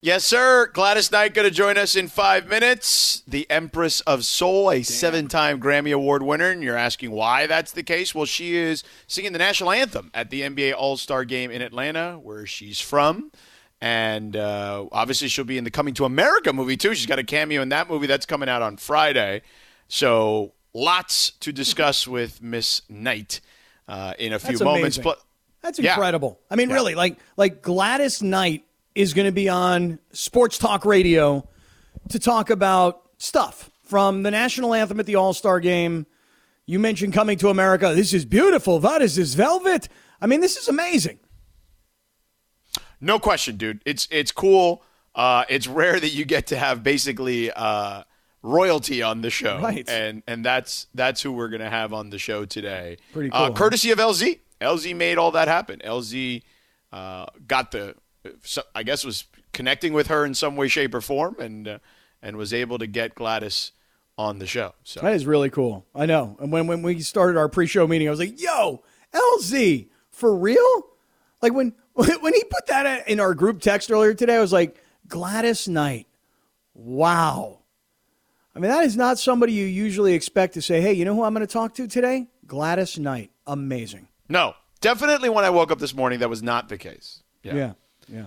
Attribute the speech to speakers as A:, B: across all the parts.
A: Yes, sir. Gladys Knight going to join us in five minutes. The Empress of Soul, a seven time Grammy Award winner. And you're asking why that's the case? Well, she is singing the national anthem at the NBA All Star game in Atlanta, where she's from. And uh, obviously, she'll be in the Coming to America movie, too. She's got a cameo in that movie that's coming out on Friday. So, lots to discuss with Miss Knight uh, in a few
B: That's
A: moments.
B: amazing. That's
A: Yeah.
B: incredible. I mean,
A: Yeah.
B: really, like like Gladys Knight is going to be on Sports Talk Radio to talk about stuff from the national anthem at the All Star Game. You mentioned coming to America. This is beautiful. What is this velvet? I mean, this is amazing.
A: No question, dude. It's it's cool. Uh, it's rare that you get to have basically uh, royalty on the show,
B: Right.
A: And and that's that's who we're gonna have on the show today.
B: Pretty
A: Uh,
B: cool, huh?
A: courtesy of LZ. LZ made all that happen. LZ uh, got the, so- I guess, was connecting with her in some way, shape, or form, and uh, and was able to get Gladys on the show. So
B: That is really cool. I know. And when, when we started our pre show meeting, I was like, yo, LZ, for real? Like when when he put that in our group text earlier today, I was like, Gladys Knight. Wow. I mean, that is not somebody you usually expect to say, hey, you know who I'm going to talk to today? Gladys Knight. Amazing.
A: no, definitely when I woke up this morning, that was not the case.
B: Yeah. Yeah. Yeah.
A: Um,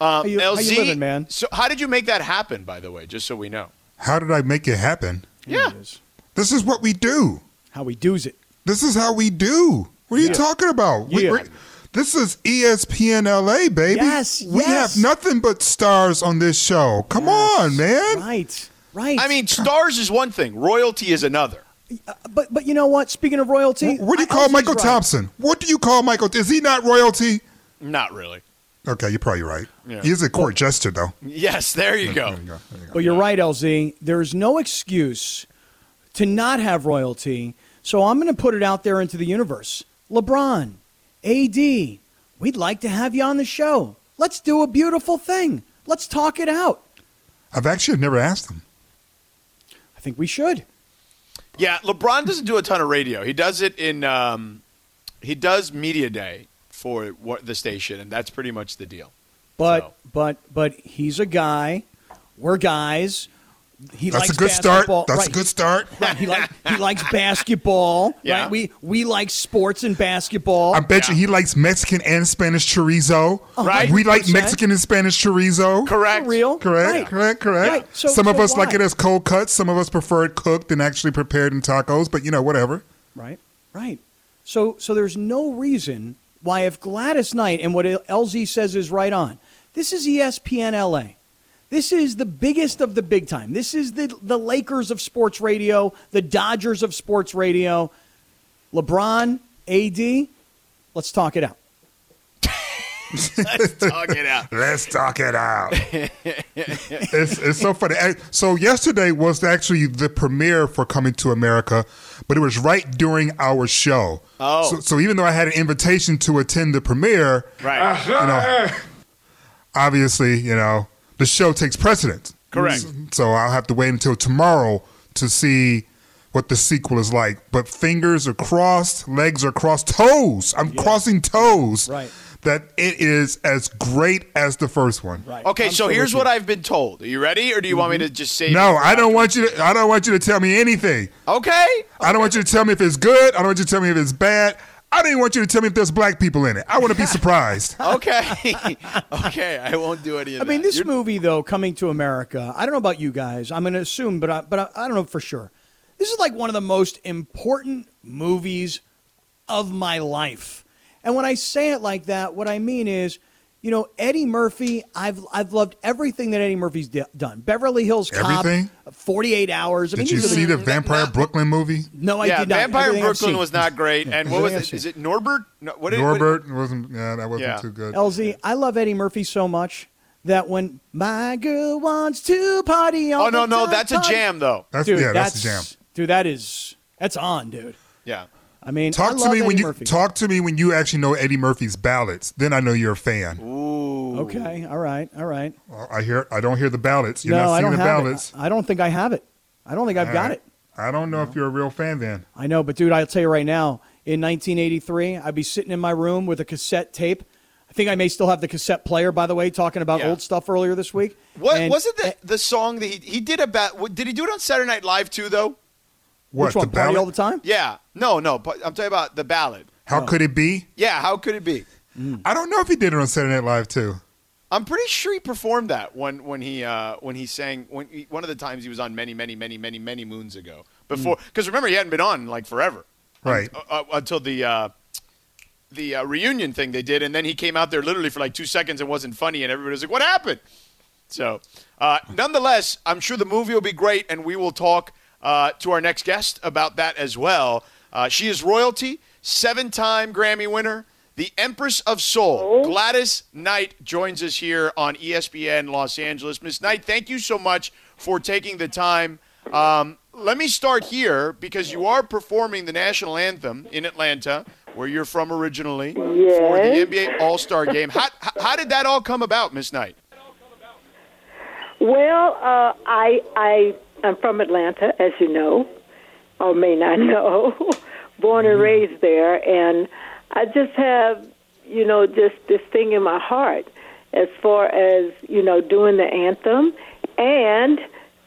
B: How you- how you
A: LZ,
B: living, man?
A: So how did you make that happen? By the way, just so we know.
C: How did I make it happen?
B: Here
A: Yeah.
B: it is.
C: This is what we do.
B: How we do's it.
C: This is how we do. What are you talking about?
B: Yeah.
C: we're- this is ESPN LA, baby.
B: Yes,
C: We
B: yes.
C: have nothing but stars on this show. Come on, man.
B: Right. Right.
A: I mean, stars is one thing, royalty is another.
B: but but you know what? Speaking of royalty,
C: What do you
B: I-
C: call Michael
B: right.
C: Thompson? What do you call Michael? Is he not royalty?
A: Not really.
C: Okay, you're probably right.
A: Yeah.
C: He is a court jester, though.
A: Yes, there you go.
C: There you go. There you go.
B: But you're right, LZ. There's no excuse to not have royalty. So I'm going to put it out there into the universe. LeBron, AD, we'd like to have you on the show. Let's do a beautiful thing. Let's talk it out.
C: I've actually never asked him.
B: I think we should.
A: Yeah, LeBron doesn't do a ton of radio. He does it in um, he does media day for what, the station, and that's pretty much the deal.
B: But
A: So.
B: but but he's a guy. We're guys. He
C: That's
B: likes
C: a good start. That's
B: Right.
C: a good start.
B: Right. He, like, he likes basketball.
A: Yeah.
B: Right? We we like sports and basketball.
C: I bet you he likes Mexican and Spanish chorizo.
A: Right.
C: We like
B: 100%.
C: Mexican and Spanish chorizo.
A: Correct.
B: For real.
C: Correct,
B: Right.
C: correct, correct.
B: Right. So-
C: some of
B: so
C: us like it as cold cuts. Some of us prefer it cooked and actually prepared in tacos. But you know, whatever.
B: Right, right. So, so there's no reason why if Gladys Knight and what LZ says is right on. This is ESPN LA. This is the biggest of the big time. This is the the Lakers of sports radio, the Dodgers of sports radio. LeBron, AD, let's talk it out.
A: Let's talk it out.
C: Let's talk it out. It's, it's so funny. So yesterday was actually the premiere for Coming to America, but it was right during our show.
A: Oh.
C: So, so even though I had an invitation to attend the premiere,
A: Right.
C: you know, obviously, you know, the show takes precedence.
A: Correct.
C: So I'll have to wait until tomorrow to see what the sequel is like. But fingers are crossed, legs are crossed, toes. I'm crossing toes.
B: Right.
C: That it is as great as the first one.
B: Right.
A: Okay,
B: I'm
A: so here's
B: you.
A: what I've been told. Are you ready, or do you want me to just say?
C: No, I don't want you to I don't want you to tell me anything.
A: Okay.
C: I don't want you to tell me if it's good. I don't want you to tell me if it's bad. I don't even want you to tell me if there's black people in it. I want to be surprised.
A: Okay. okay. I won't do any of that.
B: I mean, this
A: You're-
B: movie though, coming to America. I don't know about you guys. I'm going to assume, but I, but I, I don't know for sure. This is like one of the most important movies of my life. And when I say it like that, what I mean is, you know, Eddie Murphy. I've I've loved everything that Eddie Murphy's d- done. Beverly Hills Cop,
C: Everything?
B: 48 Hours. I mean,
C: Did you
B: these are
C: see the Vampire Brooklyn movie?
B: No, I
A: yeah,
B: did not.
A: Vampire
B: Everything
A: Brooklyn was not great. And what was
B: it?
A: Is it?
B: I've
A: Is it Norbit? No, what did- what-
C: Norbit wasn't. Yeah, that wasn't
A: Yeah.
C: too good.
B: LZ, I love Eddie Murphy so much that when my girl wants to party all
A: Oh no,
B: the
A: no,
B: time,
A: that's a jam though.
C: That's
B: dude,
C: yeah, that's,
B: that's
C: the jam.
B: Dude, that is that's on, dude.
A: Yeah.
B: I mean, I
C: Talk to
B: love
C: me when you
B: Murphy.
C: talk to me when you actually know Eddie Murphy's ballads. Then I know you're a fan.
A: Ooh.
B: Okay, all right, all right.
C: Well, I hear. I don't hear the ballads. You're
B: no,
C: not
B: I
C: seeing
B: don't
C: the
B: have
C: ballads.
B: it. I don't think I have it. I don't think I've
C: All
B: got
C: right.
B: it.
C: I don't know if you're a real fan then.
B: I know, but dude, I'll tell you right now. In 1983, I'd be sitting in my room with a cassette tape, I think I may still have the cassette player, by the way, talking about
A: Yeah.
B: old stuff earlier this week.
A: What
B: And-
A: was it the, the song that he, he did about? Did he do it on Saturday Night Live too? Though.
C: What
B: Which one?
C: the
B: Party
C: ballad?
B: all the time?
A: Yeah. No, no. But I'm talking about the ballad.
C: How could it be?
A: Yeah. How could it be?
C: I don't know if he did it on Saturday Night Live too.
A: I'm pretty sure he performed that when when he uh, when he sang when he, one of the times he was on many many many many many moons ago before because remember he hadn't been on like forever
C: Right.
A: uh, uh, until the uh, the uh, reunion thing they did and then he came out there literally for like two seconds and wasn't funny and everybody was like what happened so uh, nonetheless I'm sure the movie will be great and we will talk uh, to our next guest about that as well uh, she is royalty seven time Grammy winner. The Empress of Soul, Gladys Knight, joins us here on ESPN Los Angeles. Miss Knight, thank you so much for taking the time. Um, let me start here because you are performing the national anthem in Atlanta, where you're from originally, for the NBA All Star Game. How, how, how did that all come about, Miss Knight?
D: Well, uh, I I am from Atlanta, as you know, or may not know. Born and mm-hmm. raised there, and I just have, you know, just this thing in my heart as far as you know doing the anthem and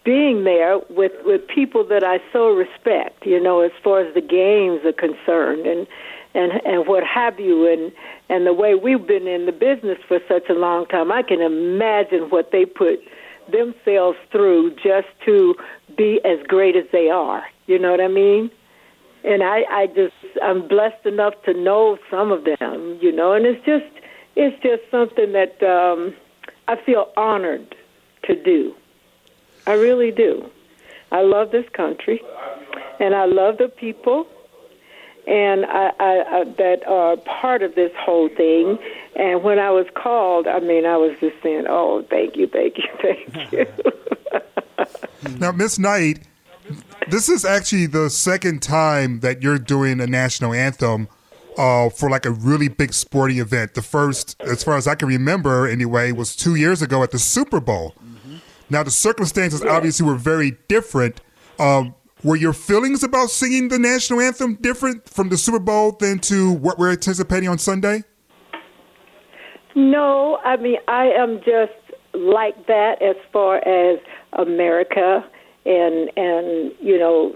D: being there with with people that I so respect. You know, as far as the games are concerned, and and and what have you, and and the way we've been in the business for such a long time, I can imagine what they put themselves through just to be as great as they are. You know what I mean? And I, I just, I'm blessed enough to know some of them. You know, and it's just, it's just something that um, I feel honored to do. I really do. I love this country, and I love the people, and I, I, I that are part of this whole thing. And when I was called, I mean, I was just saying, "Oh, thank you, thank you, thank you."
C: Now, Miss Knight, this is actually the second time that you're doing a national anthem uh, for like a really big sporting event. The first, as far as I can remember anyway, was two years ago at the Super Bowl. Now, the circumstances obviously were very different. Um, were your feelings about singing the national anthem different from the Super Bowl than to what we're anticipating on Sunday?
D: No, I mean I am just like that as far as America and and you know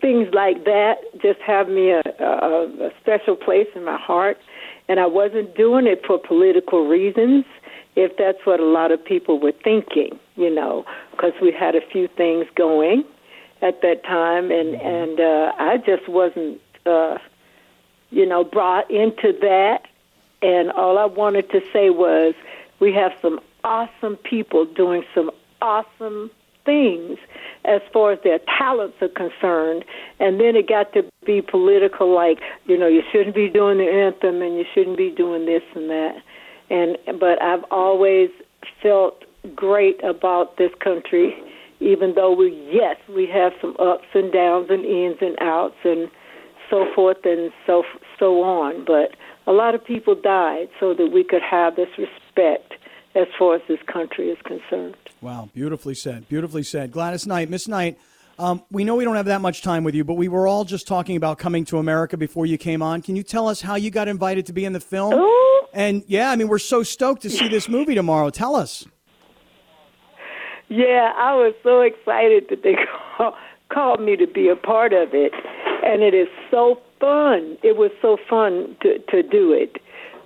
D: things like that just have me a, a, a special place in my heart. And I wasn't doing it for political reasons, if that's what a lot of people were thinking, you know, because we had a few things going at that time, and and uh, I just wasn't, uh, you know, brought into that and all I wanted to say was we have some awesome people doing some awesome things as far as their talents are concerned. And then it got to be political, like, you know, you shouldn't be doing the anthem and you shouldn't be doing this and that. And but I've always felt great about this country, even though we yes, we have some ups and downs and ins and outs and so forth and so so on. But a lot of people died so that we could have this respect as far as this country is concerned.
B: Wow, beautifully said. Beautifully said. Gladys Knight, Miss Knight, um, we know we don't have that much time with you, but we were all just talking about coming to America before you came on. Can you tell us how you got invited to be in the film?
D: Ooh.
B: And yeah, I mean, we're so stoked to see this movie tomorrow. Tell us.
D: Yeah, I was so excited that they call, called me to be a part of it, and it is so fun. It was so fun to to do it,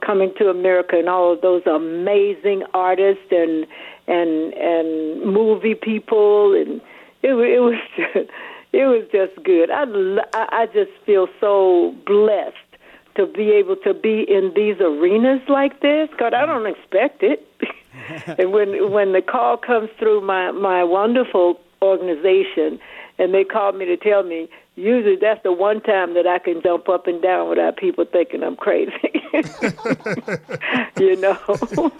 D: coming to America and all of those amazing artists and and and movie people, and it it was just, it was just good. I I just feel so blessed to be able to be in these arenas like this because I don't expect it. and when when the call comes through my my wonderful organization, and they call me to tell me, usually that's the one time that I can jump up and down without people thinking I'm crazy. you know.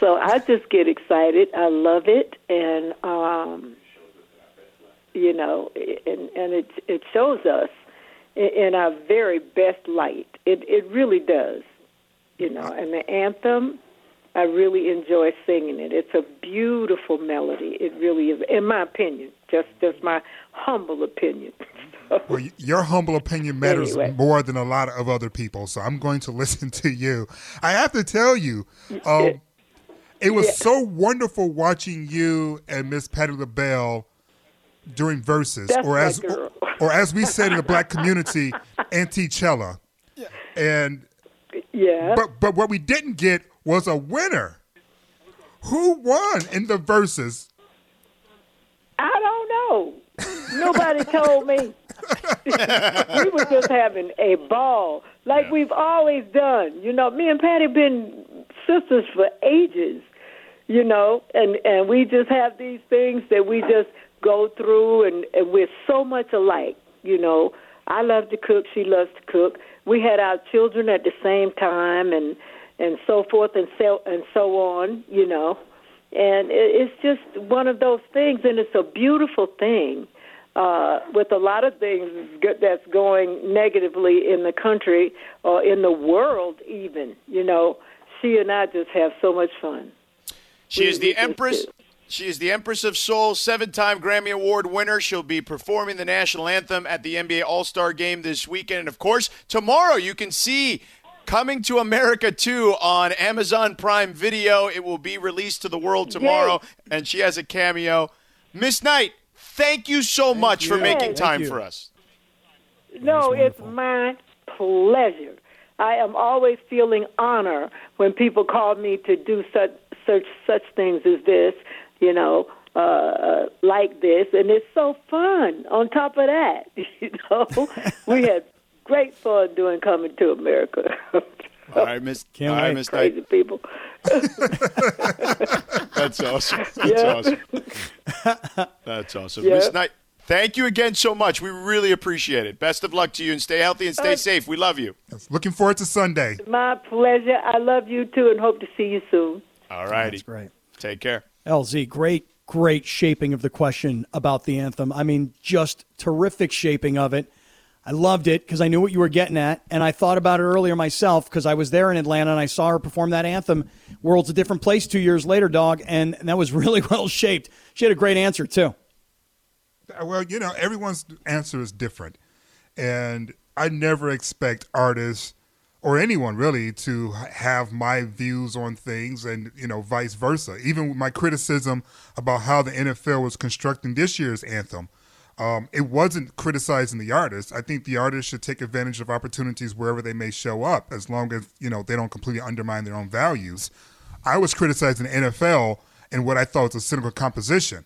D: so I just get excited. I love it, and um, you know, and and it it shows us in, our very best light. It it really does. You know, and the anthem. I really enjoy singing it. It's a beautiful melody. It really is, in my opinion. Just just my humble opinion.
C: Well, your humble opinion matters
D: Anyway.
C: more than a lot of other people, so I'm going to listen to you. I have to tell you, um, it was so wonderful watching you and Miss Patti LaBelle during verses,
D: That's
C: or as
D: girl.
C: or as we said in the black community, anti-cella. And
D: yeah.
C: but but what we didn't get was a winner. Who won in the verses?
D: I don't know. Nobody told me. we were just having a ball, like we've always done. You know, me and Patti been sisters for ages. You know, and and we just have these things that we just go through, and, and we're so much alike. You know, I love to cook; she loves to cook. We had our children at the same time, and and so forth and so and so on. You know, and it, it's just one of those things, and it's a beautiful thing. Uh, with a lot of things that's going negatively in the country or in the world, even you know, she and I just have so much fun.
A: She is the
D: We- we just
A: Empress.
D: do.
A: She is the Empress of Soul, seven-time Grammy Award winner. She'll be performing the national anthem at the NBA All-Star Game this weekend, and of course, tomorrow you can see "Coming to America 2" on Amazon Prime Video. It will be released to the world tomorrow, and she has a cameo. Miss Knight, thank you so much for making
B: Thank
A: time for us.
D: No, it's my pleasure. I am always feeling honor when people call me to do such such such things as this, you know, uh, uh, like this, and it's so fun. On top of that, you know, we had great fun doing coming to America.
A: All right, Miss.
B: Can't
A: all right. Miss Knight.
D: Crazy people.
A: That's awesome. That's
D: Yeah.
A: awesome. That's awesome.
D: Yeah.
A: Miss Knight, thank you again so much. We really appreciate it. Best of luck to you and stay healthy and stay
D: Uh,
A: safe. We love you.
C: Looking forward to Sunday.
D: My pleasure. I love you too, and hope to see you soon.
A: All righty.
B: That's great.
A: Take care.
B: LZ, great, great shaping of the question about the anthem. I mean, just terrific shaping of it. I loved it because I knew what you were getting at, and I thought about it earlier myself because I was there in Atlanta and I saw her perform that anthem. World's a different place two years later, dog, and, and that was really well shaped. She had a great answer too.
C: Uh, Well, you know, everyone's answer is different. And I never expect artists or anyone really to have my views on things and, you know, vice versa. Even my criticism about how the NFL was constructing this year's anthem, um, it wasn't criticizing the artist. I think the artist should take advantage of opportunities wherever they may show up, as long as, you know, they don't completely undermine their own values. I was criticizing the NFL and what I thought was a cynical composition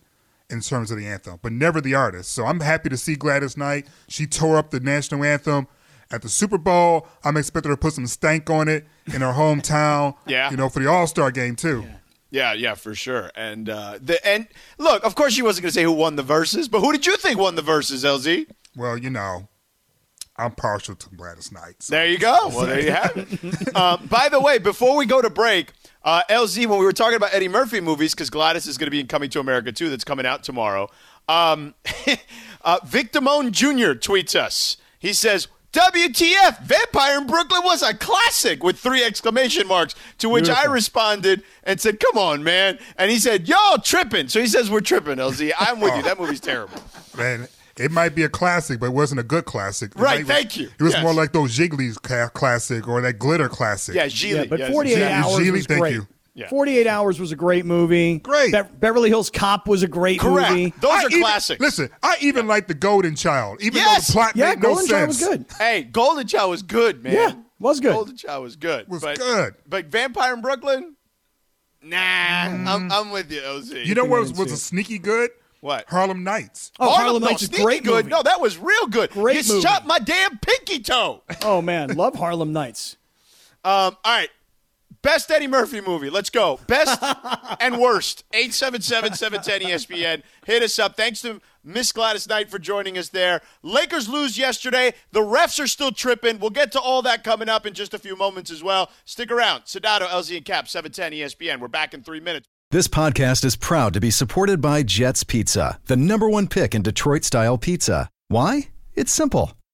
C: in terms of the anthem, but never the artist. So I'm happy to see Gladys Knight. She tore up the national anthem at the Super Bowl. I'm expecting her to put some stank on it in her hometown.
A: Yeah.
C: You know, for the All Star game too.
A: Yeah, yeah, yeah, for sure. And uh, the and look, of course, she wasn't going to say who won the verses, but who did you think won the verses, LZ?
C: Well, you know, I'm partial to Gladys Knight. so-
A: There you go. Well, there you have it. um, by the way, before we go to break, uh, LZ, when we were talking about Eddie Murphy movies, because Gladys is going to be in Coming to America too, that's coming out tomorrow. Um, uh, Vic Damone Jr. tweets us. He says, WTF, Vampire in Brooklyn was a classic with three exclamation marks. To which I responded and said, Come on, man. And he said, Y'all tripping. So he says, We're tripping, LZ. I'm with you. Oh. That movie's terrible.
C: Man, it might be a classic, but it wasn't a good classic. It
A: Right,
C: might-
A: thank you.
C: It was
A: Yes.
C: more like those Jiggly's ca- classic or that Glitter classic.
A: Yeah, Gigli.
B: Yeah, but
A: Yes,
B: 48
A: exactly.
B: Hours
C: Gigli,
B: was
C: thank
B: great.
C: you.
A: Yeah.
B: 48 Hours was a great movie.
C: Great.
B: Be- Beverly Hills Cop was a great
A: Correct.
B: movie.
A: Those
C: I
A: are
C: even-
A: classics.
C: Listen, I even like the Golden Child, even
A: Yes!
C: though the plot
B: Yeah,
C: made no
B: Golden Child
C: sense.
B: was good.
A: Hey, Golden Child was good, man.
B: Yeah, was good.
A: Golden Child was good.
C: Was
A: but,
C: good.
A: But Vampire in Brooklyn? Nah, I'm, I'm with you, LZ.
C: You know what was, was a sneaky good?
A: What?
C: Harlem Nights.
B: Oh, Harlem,
A: no,
B: Nights is
A: sneaky
B: great
A: good.
B: movie.
A: No, that was real good.
B: Great
A: you
B: movie.
A: shot my damn pinky toe.
B: Oh man, love Harlem Nights.
A: Um, all right. Best Eddie Murphy movie. Let's go. Best and worst. 877-710-ESPN. Hit us up. Thanks to Miss Gladys Knight for joining us there. Lakers lose yesterday. The refs are still tripping. We'll get to all that coming up in just a few moments as well. Stick around. Sedano, LZ, and Cap, 710 ESPN. We're back in three minutes.
E: This podcast is proud to be supported by Jets Pizza, the number one pick in Detroit style pizza. Why? It's simple.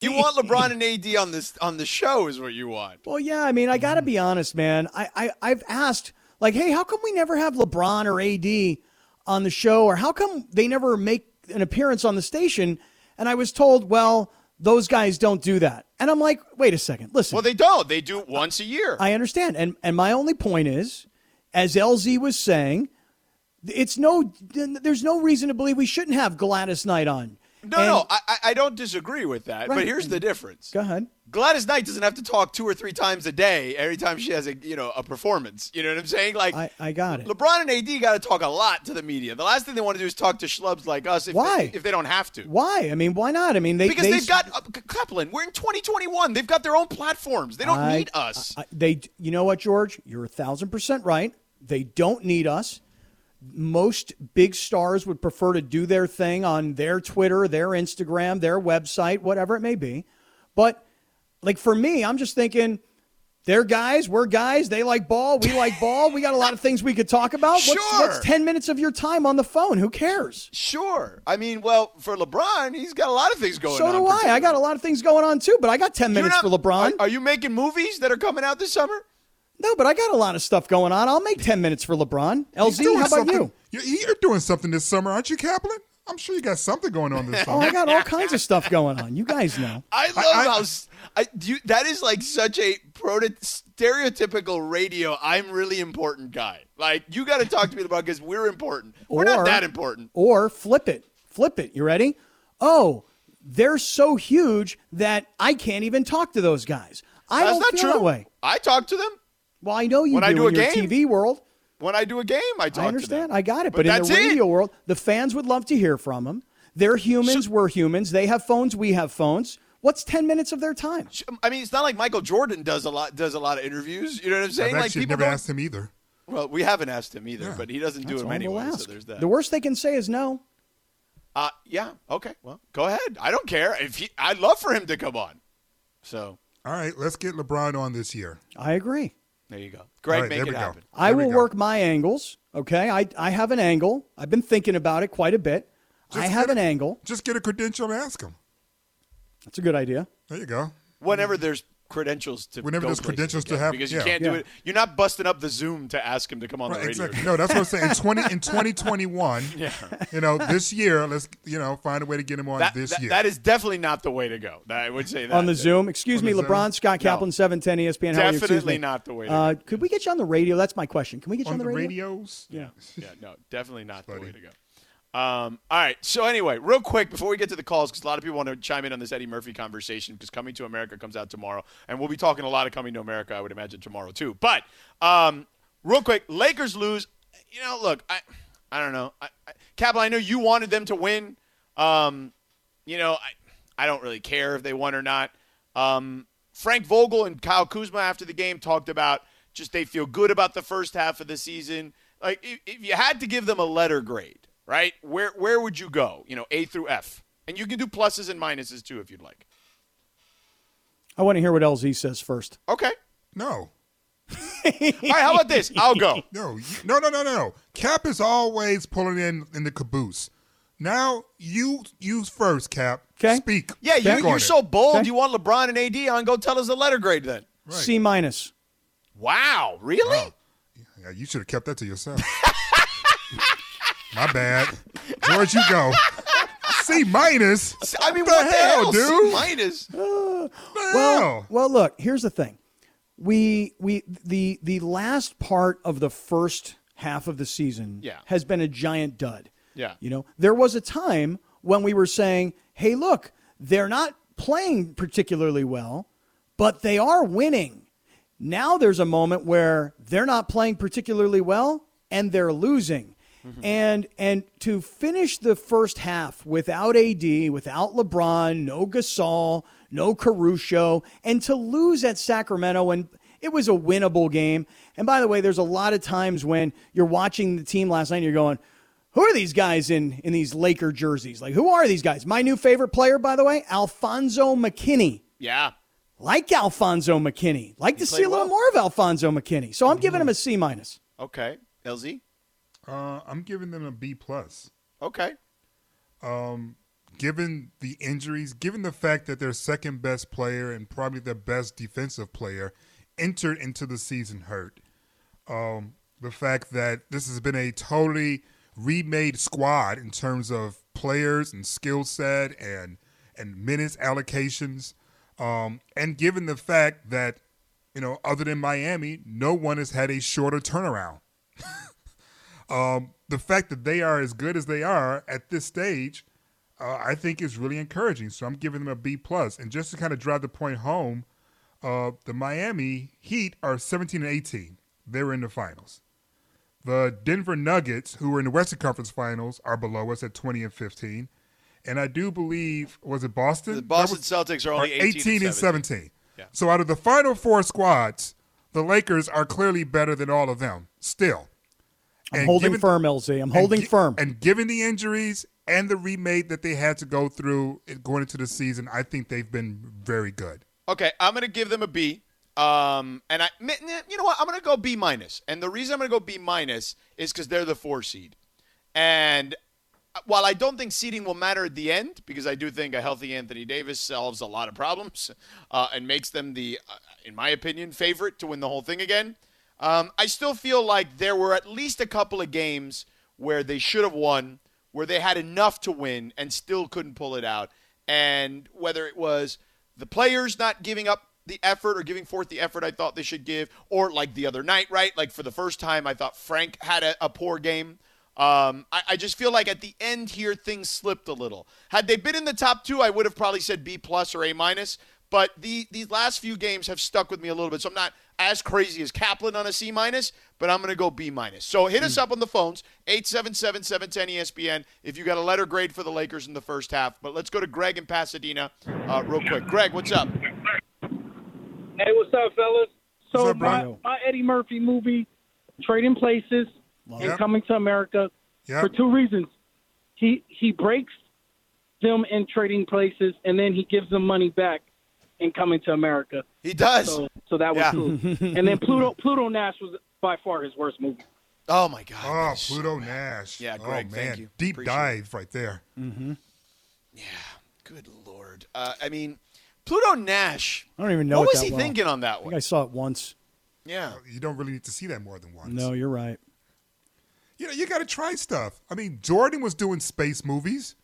A: You want LeBron and AD on this on the show is what you want.
B: Well, yeah, I mean, I got to be honest, man. I, I I've asked like, hey, how come we never have LeBron or AD on the show, or how come they never make an appearance on the station? And I was told, well, those guys don't do that. And I'm like, wait a second, listen.
A: Well, they don't. They do it once a year.
B: I understand. And and my only point is, as LZ was saying, it's no there's no reason to believe we shouldn't have Gladys Knight on.
A: No,
B: And-
A: no, I, I- don't disagree with that. But here's the difference.
B: Go ahead.
A: Gladys Knight doesn't have to talk two or three times a day every time she has a you know a performance. You know what I'm saying? Like
B: I, I got it.
A: LeBron and AD got to talk a lot to the media. The last thing they want to do is talk to schlubs like us if
B: Why?
A: They, if they don't have to.
B: Why? I mean, why not? I mean, they
A: Because
B: they,
A: they've got uh, Kaplan. We're in 2021. They've got their own platforms. They don't
B: I-
A: need us.
B: I- they, you know what, George? You're a thousand percent right. They don't need us. Most big stars would prefer to do their thing on their Twitter, their Instagram, their website, whatever it may be. But like for me, I'm just thinking. They're guys, we're guys. They like ball, we like ball. We got a lot of things we could talk about. What's,
A: Sure.
B: what's 10 minutes of your time on the phone? Who cares?
A: sure. I mean, well, for LeBron, he's got a lot of things going
B: So
A: on.
B: So do I. I got a lot of things going on too, but I got 10
A: You're
B: minutes
A: not-
B: for LeBron.
A: Are, are you making movies that are coming out this summer?
B: No, but I got a lot of stuff going on. I'll make 10 minutes for LeBron. LZ, how about
C: something-
B: you?
C: You're, you're doing something this summer, aren't you, Kaplan? I'm sure you got something going on this summer. Oh.
B: I got all kinds of stuff going on. You guys know.
A: I love
C: I-
A: how s- I, do you, that is like such a proto, stereotypical radio. I'm really important guy. Like you got to talk to me about because we're important. We're
B: Or-
A: not that important.
B: Or flip it. Flip it. You ready? Oh, they're so huge that I can't even talk to those guys. I
A: That's
B: don't
A: not
B: feel
A: true.
B: that way.
A: I talk to them
B: Well, I know you
A: When
B: do
A: I do
B: in
A: a
B: your
A: game.
B: TV world.
A: when I do a game. I talk.
B: I understand.
A: To them.
B: I got it.
A: But
B: But, in
A: that's
B: the
A: it.
B: radio world, the fans would love to hear from them. They're humans. we're humans. They have phones. We have phones. What's 10 minutes of their time?
A: I mean, it's not like Michael Jordan does a lot does a lot of interviews. You know what I'm saying?
C: I've
A: like
C: actually
A: people
C: never
A: don't.
C: asked him either.
A: Well, we haven't asked him either,
C: Yeah.
A: but he doesn't do
B: That's
A: them
B: all
A: anyway.
B: we'll
A: So there's that.
B: The worst they can say is no.
A: Uh, yeah. Okay. Well, go ahead. I don't care if he. I'd love for him to come on. So
C: All right, let's get LeBron on this year.
B: I agree.
A: There you go. Greg,
C: All right,
A: make
C: there
A: it
C: we go.
A: happen.
B: I
C: There we
B: will
C: go.
B: work my angles. Okay, I I have an angle. I've been thinking about it quite a bit. I have
C: get
B: an angle.
C: Just get a credential and ask him.
B: That's a good idea.
C: There you go.
A: Whenever there's credentials to
C: Whenever
A: go
C: there's
A: places
C: credentials to have-
A: because
C: yeah.
A: you can't do it. You're not busting up the Zoom to ask him to come on
C: Right,
A: the radio.
C: exactly. No, that's what I'm saying. In twenty in 2021,
A: Yeah.
C: you know, this year, let's you know find a way to get him on
A: That,
C: this
A: that-
C: year.
A: that is definitely not the way to go. I would say that
B: on the Zoom. Excuse
C: On
B: me,
C: the Zoom?
B: LeBron Scott Kaplan, seven ten ESPN. How you?
A: Definitely not the way to
B: Uh, could we get you on the radio? That's my question. Can we get you
C: on
B: on,
C: the
B: radio?
C: radios.
B: Yeah.
A: Yeah, no, definitely not the way to go. Um, all right. So anyway, real quick before we get to the calls, because a lot of people want to chime in on this Eddie Murphy conversation, because Coming to America comes out tomorrow, and we'll be talking a lot of Coming to America, I would imagine tomorrow too. But um, real quick, Lakers lose. You know, look, I, I don't know, I, I. I know you wanted them to win. Um, you know, I, I don't really care if they won or not. Um, Frank Vogel and Kyle Kuzma after the game talked about just they feel good about the first half of the season. Like if, if you had to give them a letter grade, right? Where where would you go? You know, A through F, and you can do pluses and minuses too if you'd like.
B: I want to hear what LZ says first.
A: Okay.
C: No,
A: All right. How about this? I'll go.
C: no, you- no, no, no, no, no. Cap is always pulling in in the caboose. Now you use first, Cap.
B: 'Kay.
C: Speak.
A: Yeah, you,
C: Speak on
A: you're so bold.
B: Okay.
A: You want LeBron and AD on? Go tell us the letter grade then.
C: Right.
B: C minus.
A: Wow, really?
C: Oh. Yeah, you should have kept that to yourself. My bad. George, you go. C minus.
A: I mean,
C: the
A: what the
C: hell,
A: hell, C minus?
C: Uh, the
B: Well, well, look. Here's the thing. We we the the last part of the first half of the season
A: Yeah.
B: has been a giant dud.
A: Yeah.
B: You know, there was a time when we were saying, "Hey, look, they're not playing particularly well, but they are winning." Now there's a moment where they're not playing particularly well and they're losing. Mm-hmm. And and to finish the first half without AD, without LeBron, no Gasol, no Caruso, and to lose at Sacramento when it was a winnable game. And by the way, there's a lot of times when you're watching the team last night and you're going, Who are these guys in in these Laker jerseys? Like, who are these guys? My new favorite player, by the way, Alfonzo McKinnie.
A: Yeah.
B: Like Alfonzo McKinnie. Like to see a little
A: well.
B: more of Alfonzo McKinnie. So I'm mm-hmm. giving him a C minus.
A: Okay. LZ?
C: Uh, I'm giving them a B plus.
A: Okay.
C: Given the injuries, given the fact that their second best player and probably their best defensive player entered into the season hurt, um, the fact that this has been a totally remade squad in terms of players and skill set and and minutes allocations, um, and given the fact that you know other than Miami, no one has had a shorter turnaround. um, the fact that they are as good as they are at this stage, uh, I think is really encouraging. So I'm giving them a B plus. And just to kind of drive the point home, uh, the Miami Heat are 17 and 18. They're in the finals. The Denver Nuggets, who were in the Western Conference Finals, are below us at 20 and 15. And I do believe, was it Boston?
A: The Boston
C: That
A: Celtics are only 18,
C: 18 and
A: 17.
C: 17.
A: Yeah.
C: So out of the final four squads, the Lakers are clearly better than all of them still.
B: I'm
C: And
B: holding
C: given-
B: firm, LZ. I'm holding
C: gi-
B: firm.
C: And given the injuries and the remade that they had to go through going into the season, I think they've been very good.
A: Okay, I'm going to give them a B. Um, and I, you know what? I'm going to go B minus. And the reason I'm going to go B minus is because they're the four seed. And uh, while I don't think seeding will matter at the end, because I do think a healthy Anthony Davis solves a lot of problems uh, and makes them the, uh, in my opinion, favorite to win the whole thing again. Um, I still feel like there were at least a couple of games where they should have won, where they had enough to win and still couldn't pull it out. And whether it was the players not giving up the effort or giving forth the effort I thought they should give, or like the other night, right? Like for the first time, I thought Frank had a, a poor game. Um, I, I just feel like at the end here, things slipped a little. Had they been in the top two, I would have probably said B plus or A minus. But the these last few games have stuck with me a little bit, so I'm not as crazy as Kaplan on a C minus, but I'm going to go B minus. So hit us up on the phones 877-710-ESPN if you got a letter grade for the Lakers in the first half. But let's go to Greg in Pasadena uh, real quick. Greg, what's up?
F: Hey, what's up, fellas? So
C: up,
F: my, my Eddie Murphy movie, Trading Places and
C: Yep.
F: Coming to America,
C: Yep.
F: for two reasons. He he breaks them in Trading Places, and then he gives them money back in Coming to America.
A: He does.
F: So so that was
A: Yeah.
F: cool. and then Pluto Pluto Nash was by far his worst movie.
A: Oh my God.
C: Oh,
A: that is so
C: Pluto. Nash.
A: Yeah,
C: oh,
A: Greg,
C: man.
A: you.
C: Deep
A: Appreciate
C: dive right there. Mhm.
A: Yeah. Good lord. Uh, I mean, Pluto Nash.
B: I don't even know
A: What was
B: that
A: he
B: well.
A: thinking on that
B: I think
A: one?
B: I saw it once.
A: Yeah.
C: You don't really need to see that more than once.
B: No, you're right.
C: You know, you got to try stuff. I mean, Jordan was doing space movies.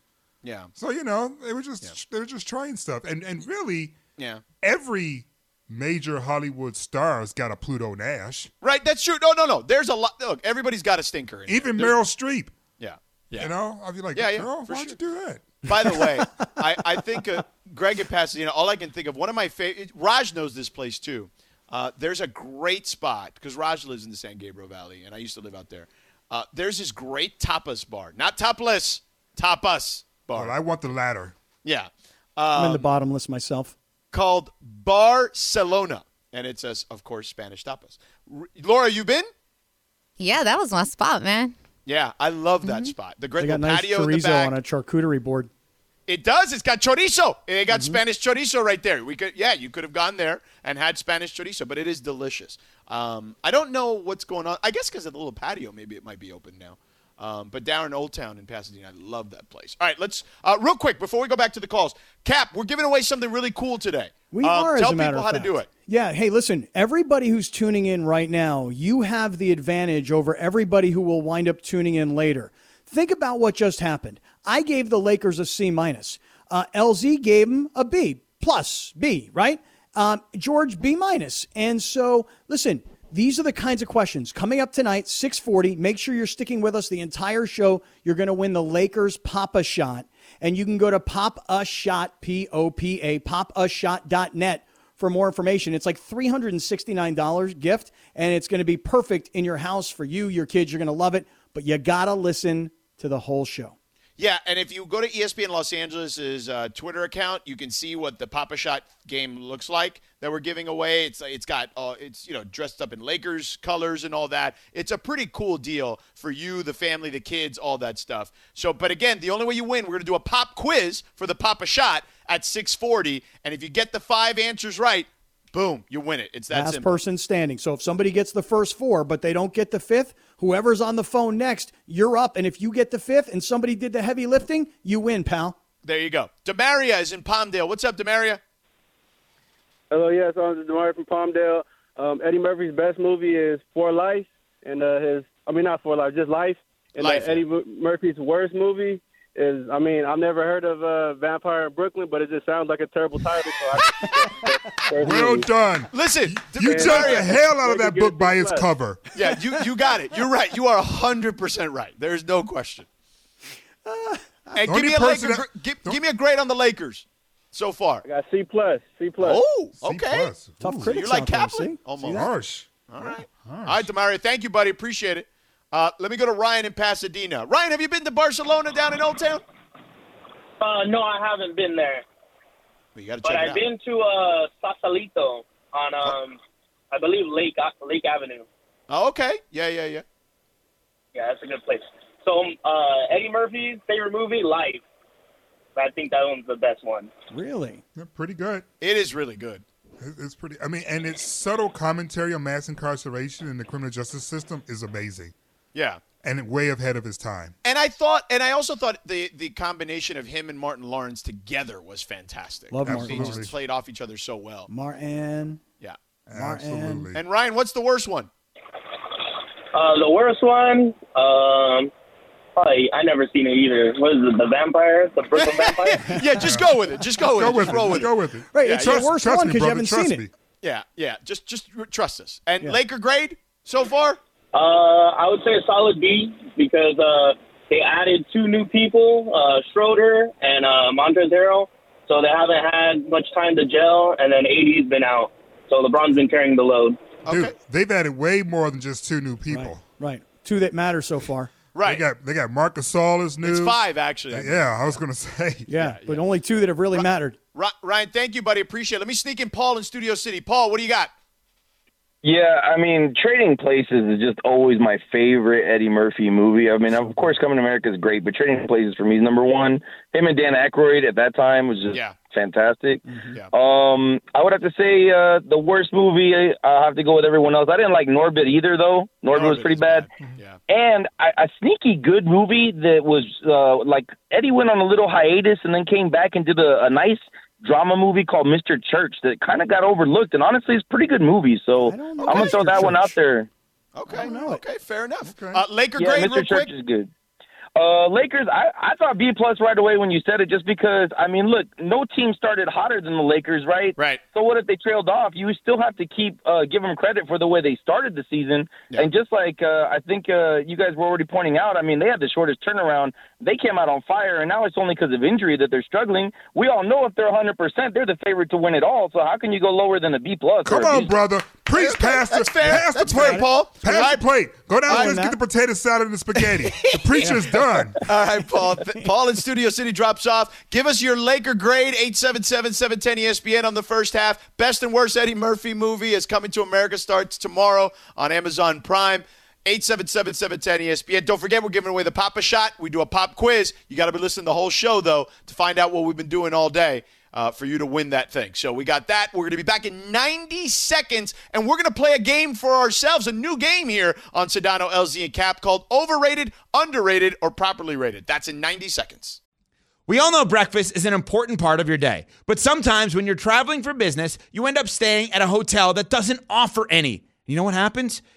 A: Yeah.
C: So, you know, they were just they were just trying stuff. And and really
A: Yeah.
C: every major Hollywood star's got a Pluto Nash.
A: Right. That's true. No, no, no. There's a lot. Look, everybody's got a stinker. In
C: Even
A: there.
C: Meryl Streep.
A: Yeah. Yeah.
C: You know, I'd be like,
A: Yeah, yeah,
C: girl,
A: for
C: why'd
A: sure.
C: you do that?
A: By the way, I, I think uh, Greg in Pasadena, all I can think of, one of my favorite, Raj knows this place too. Uh, there's a great spot because Raj lives in the San Gabriel Valley, and I used to live out there. Uh, there's this great tapas bar, not topless, tapas bar.
C: Well, I want the latter.
A: yeah.
B: I'm
A: Um,
B: in the bottomless myself.
A: Called Barcelona. And it says, of course, Spanish tapas. R- Laura, you been?
G: Yeah, that was my spot, man.
A: Yeah, I love that spot. The great
B: They
A: great
B: got
A: little
B: nice
A: patio in the
B: chorizo
A: back.
B: on a charcuterie board.
A: It does. It's got chorizo. It
B: Mm-hmm.
A: got Spanish chorizo right there. We could, yeah, you could have gone there and had Spanish chorizo, but it is delicious. Um, I don't know what's going on. I guess because of the little patio, maybe it might be open now. Um, but down in Old Town in Pasadena, I love that place. All right, let's uh, real quick before we go back to the calls. Cap, we're giving away something really cool today.
B: We
A: Um,
B: are,
A: tell
B: as a matter
A: people
B: of
A: how
B: fact.
A: to do it.
B: Yeah. Hey, listen, everybody who's tuning in right now, you have the advantage over everybody who will wind up tuning in later. Think about what just happened. I gave the Lakers a C minus. Uh, LZ gave them a B plus B, right? Um, George B minus. And so, listen, these are the kinds of questions coming up tonight, 640. Make sure you're sticking with us the entire show. You're going to win the Lakers Pop a Shot. And you can go to Pop a Shot, p-o-p-a pop a shot.net for more information. It's like $369 gift, and it's going to be perfect in your house for you, your kids. You're going to love it, but you got to listen to the whole show.
A: Yeah, and if you go to ESPN Los Angeles' uh, Twitter account, you can see what the Pop a Shot game looks like that we're giving away. It's it's got uh, it's you know dressed up in Lakers colors and all that. It's a pretty cool deal for you, the family, the kids, all that stuff. So, but again, the only way you win, we're gonna do a pop quiz for the Pop a Shot at 6:40, and if you get the five answers right, boom, you win it. It's that
B: Last
A: simple.
B: person standing. So if somebody gets the first four, but they don't get the fifth, whoever's on the phone next, you're up. And if you get the fifth and somebody did the heavy lifting, you win, pal.
A: There you go. Demaria is in Palmdale. What's up, Demaria?
H: Hello, yes, I'm Demari from Palmdale. Um, Eddie Murphy's best movie is For Life, and uh, his I mean not For Life, just Life. And uh,
A: Life,
H: Eddie Murphy's worst movie is I mean I've never heard of uh, Vampire in Brooklyn, but it just sounds like a terrible title. So I worst
C: Well done.
A: Listen,
C: You
A: Demaria-
C: judged the hell out of that book by its cover.
A: Yeah, you, you got it. You're right. You are 100% right. There's no question. and give me, a
C: person
A: Laker,
C: that-
A: give, give me a grade on the Lakers so far.
H: I got C plus, C plus.
A: Oh,
C: C
A: okay.
C: plus.
B: Tough
C: Ooh,
B: critics
A: You're like
B: out there,
A: Kaplan?
B: see?
A: Almost.
C: Harsh.
A: All right. All right, Demaria. Thank you, buddy. Appreciate it. Uh, let me go to Ryan in Pasadena. Ryan, have you been to Barcelona down in Old Town?
I: Uh, no, I haven't been there,
A: Well, you got to
I: but
A: check it
I: I've
A: out.
I: been to uh, Sausalito on, um, I believe Lake uh, Lake Avenue.
A: Oh, okay. Yeah, yeah, yeah.
I: Yeah, that's a good place. So, um, uh, Eddie Murphy's favorite movie, Life. I think that one's the best one.
B: Really?
C: Yeah, pretty good.
A: It is really good.
C: It's pretty. I mean, and its subtle commentary on mass incarceration in the criminal justice system is amazing,
A: Yeah.
C: and way ahead of his time.
A: And I thought, and I also thought the the combination of him and Martin Lawrence together was fantastic.
B: Love
A: I
B: Martin
A: They
C: Lawrence.
A: just played off each other so well.
B: Martin.
A: Yeah.
C: Absolutely.
A: And Ryan, what's the worst one?
I: Uh, the worst one, um, probably I never seen it either. What is it? The vampire, the Brooklyn vampire.
A: yeah, just go with it. Just go with it.
C: Go
A: it.
C: with
A: Just
C: it.
A: roll with
C: go
A: it.
C: with it.
B: Right,
A: Yeah,
B: it's
A: yeah.
B: the worst
C: Trust
B: one because you haven't
C: Trust
B: seen
C: me.
B: it.
A: Yeah, yeah. Just just trust us. And
B: Yeah.
A: Laker grade so far?
I: Uh, I would say a solid B because uh, they added two new people, uh, Schroder and uh, Montrezl Harrell. So they haven't had much time to gel, and then AD's been out. So LeBron's been carrying the load.
C: Dude,
A: Okay.
C: they've added way more than just two new people.
B: Right. Right. Two that matter so far.
A: Right.
C: They got they got Marcus Gasol is new.
A: it's five actually.
C: Yeah, I was gonna say.
B: Yeah, but only two that have really mattered.
A: Ryan, thank you, buddy. Appreciate it. Let me sneak in Paul in Studio City. Paul, what do you got?
J: Yeah, I mean, Trading Places is just always my favorite Eddie Murphy movie. I mean, of course, Coming to America is great, but Trading Places for me is number one. Him and Dan Aykroyd at that time was just
A: Yeah.
J: fantastic.
A: Yeah.
J: Um, I would have to say uh, the worst movie. I have to go with everyone else. I didn't like Norbit either, though. Norbit, was pretty
A: is
J: bad.
A: Yeah.
J: And a, a sneaky good movie that was uh, like Eddie went on a little hiatus and then came back and did a, a nice drama movie called Mr. Church that kind of got overlooked. And honestly, it's a pretty good movie. So
B: I don't know
J: I'm gonna
B: Mr.
J: throw that one out there.
A: Okay. Okay, fair enough.
C: Okay.
A: Uh, Laker
J: Yeah,
A: grade,
J: Mr.
A: real
J: Church
A: quick.
J: is good. Uh, Lakers, I, I thought B plus right away when you said it, just because I mean, look, no team started hotter than the Lakers, right?
A: Right.
J: So what if they trailed off? You still have to keep uh, give them credit for the way they started the season,
A: Yeah.
J: and just like uh, I think uh, you guys were already pointing out, I mean, they had the shortest turnaround. They came out on fire, and now it's only because of injury that they're struggling. We all know if they're 100, percent they're the favorite to win it all. So how can you go lower than a B plus?
C: Come on, brother. Preach,
A: Okay,
C: Pastor.
A: that's fair.
C: Pass
A: That's
C: the plate,
A: fair, Paul.
C: Pass
A: All right.
C: the plate. Go
B: All
C: downstairs,
B: right.
C: get the potato salad and the spaghetti. the preacher's done.
A: All right, Paul. Paul in Studio City drops off. Give us your Laker grade, 877-710-ESPN on the first half. Best and worst Eddie Murphy movie is Coming to America starts tomorrow on Amazon Prime. 877-710-ESPN. Don't forget, we're giving away the Pop a Shot. We do a pop quiz. You got to be listening to the whole show, though, to find out what we've been doing all day uh, for you to win that thing. So we got that. We're going to be back in 90 seconds, and we're going to play a game for ourselves, a new game here on Sedano, LZ, and Cap called Overrated, Underrated, or Properly Rated. That's in 90 seconds.
K: We all know breakfast is an important part of your day, but sometimes when you're traveling for business, you end up staying at a hotel that doesn't offer any. You know what happens?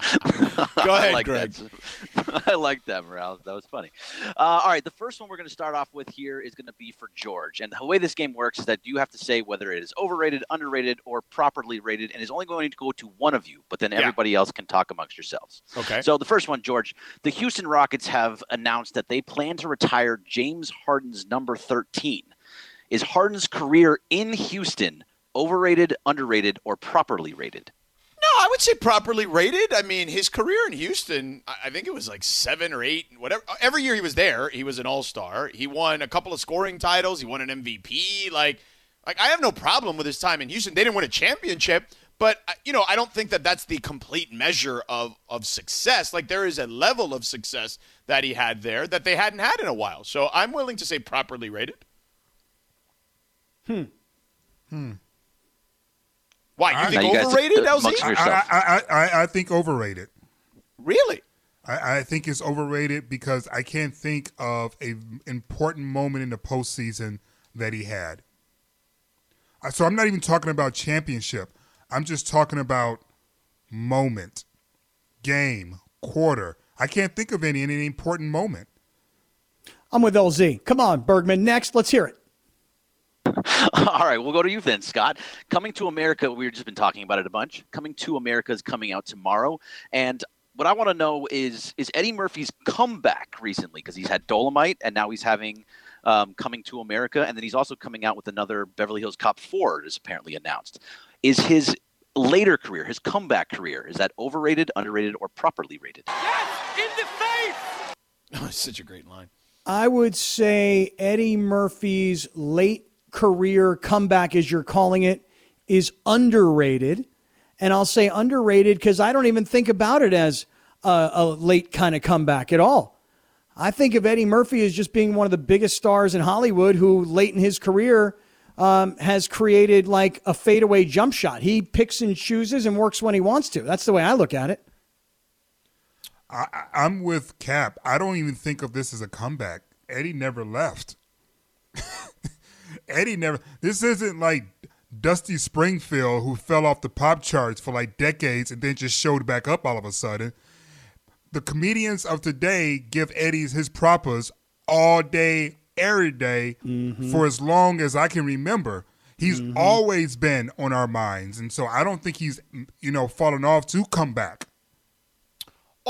A: Go ahead,
L: like
A: Greg.
L: that. I like that, Morales. That was funny. Uh, all right, the first one we're going to start off with here is going to be for George. And the way this game works is that you have to say whether it is overrated, underrated, or properly rated, and is only going to go to one of you. But then
A: Yeah.
L: everybody else can talk amongst yourselves.
A: Okay.
L: So the first one, George, the Houston Rockets have announced that they plan to retire James Harden's number 13. Is Harden's career in Houston overrated, underrated, or properly rated?
A: I would say properly rated. I mean, his career in Houston, I think it was like seven or eight, whatever. Every year he was there, he was an All Star. He won a couple of scoring titles. He won an MVP. Like, like I have no problem with his time in Houston. They didn't win a championship, but uh, you know, I don't think that that's the complete measure of of success. Like, there is a level of success that he had there that they hadn't had in a while. So I'm willing to say properly rated.
B: Hmm.
C: Hmm.
A: Why you
C: I-
A: think
L: Now you guys
A: overrated,
L: amongst
A: LZ?
L: your-
C: I, I, I, I, I think overrated.
A: Really?
C: I, I think it's overrated because I can't think of a important moment in the postseason that he had. So I'm not even talking about championship. I'm just talking about moment, game, quarter. I can't think of any in any important moment.
B: I'm with LZ. Come on, Bergman. Next, let's hear it.
L: All right, we'll go to you then, Scott. Coming to America, we've just been talking about it a bunch. Coming to America is coming out tomorrow, and what I want to know is is Eddie Murphy's comeback recently because he's had Dolemite and now he's having um, Coming to America, and then he's also coming out with another Beverly Hills Cop 4 is apparently announced. Is his later career, his comeback career, is that overrated, underrated, or properly rated? Yes, in the face.
A: Oh, it's such a great line.
B: I would say Eddie Murphy's late career comeback, as you're calling it, is underrated. And I'll say underrated because I don't even think about it as a, a late kind of comeback at all. I think of Eddie Murphy as just being one of the biggest stars in Hollywood who, late in his career, um, has created like a fadeaway jump shot. He picks and chooses and works when he wants to. That's the way I look at it.
C: I, I'm with Cap. I don't even think of this as a comeback. Eddie never left. Eddie never. This isn't like Dusty Springfield who fell off the pop charts for like decades and then just showed back up all of a sudden. The comedians of today give Eddie's his propers all day, every day, mm-hmm. for as long as I can remember. He's mm-hmm. always been on our minds, and so I don't think he's you know fallen off to come back.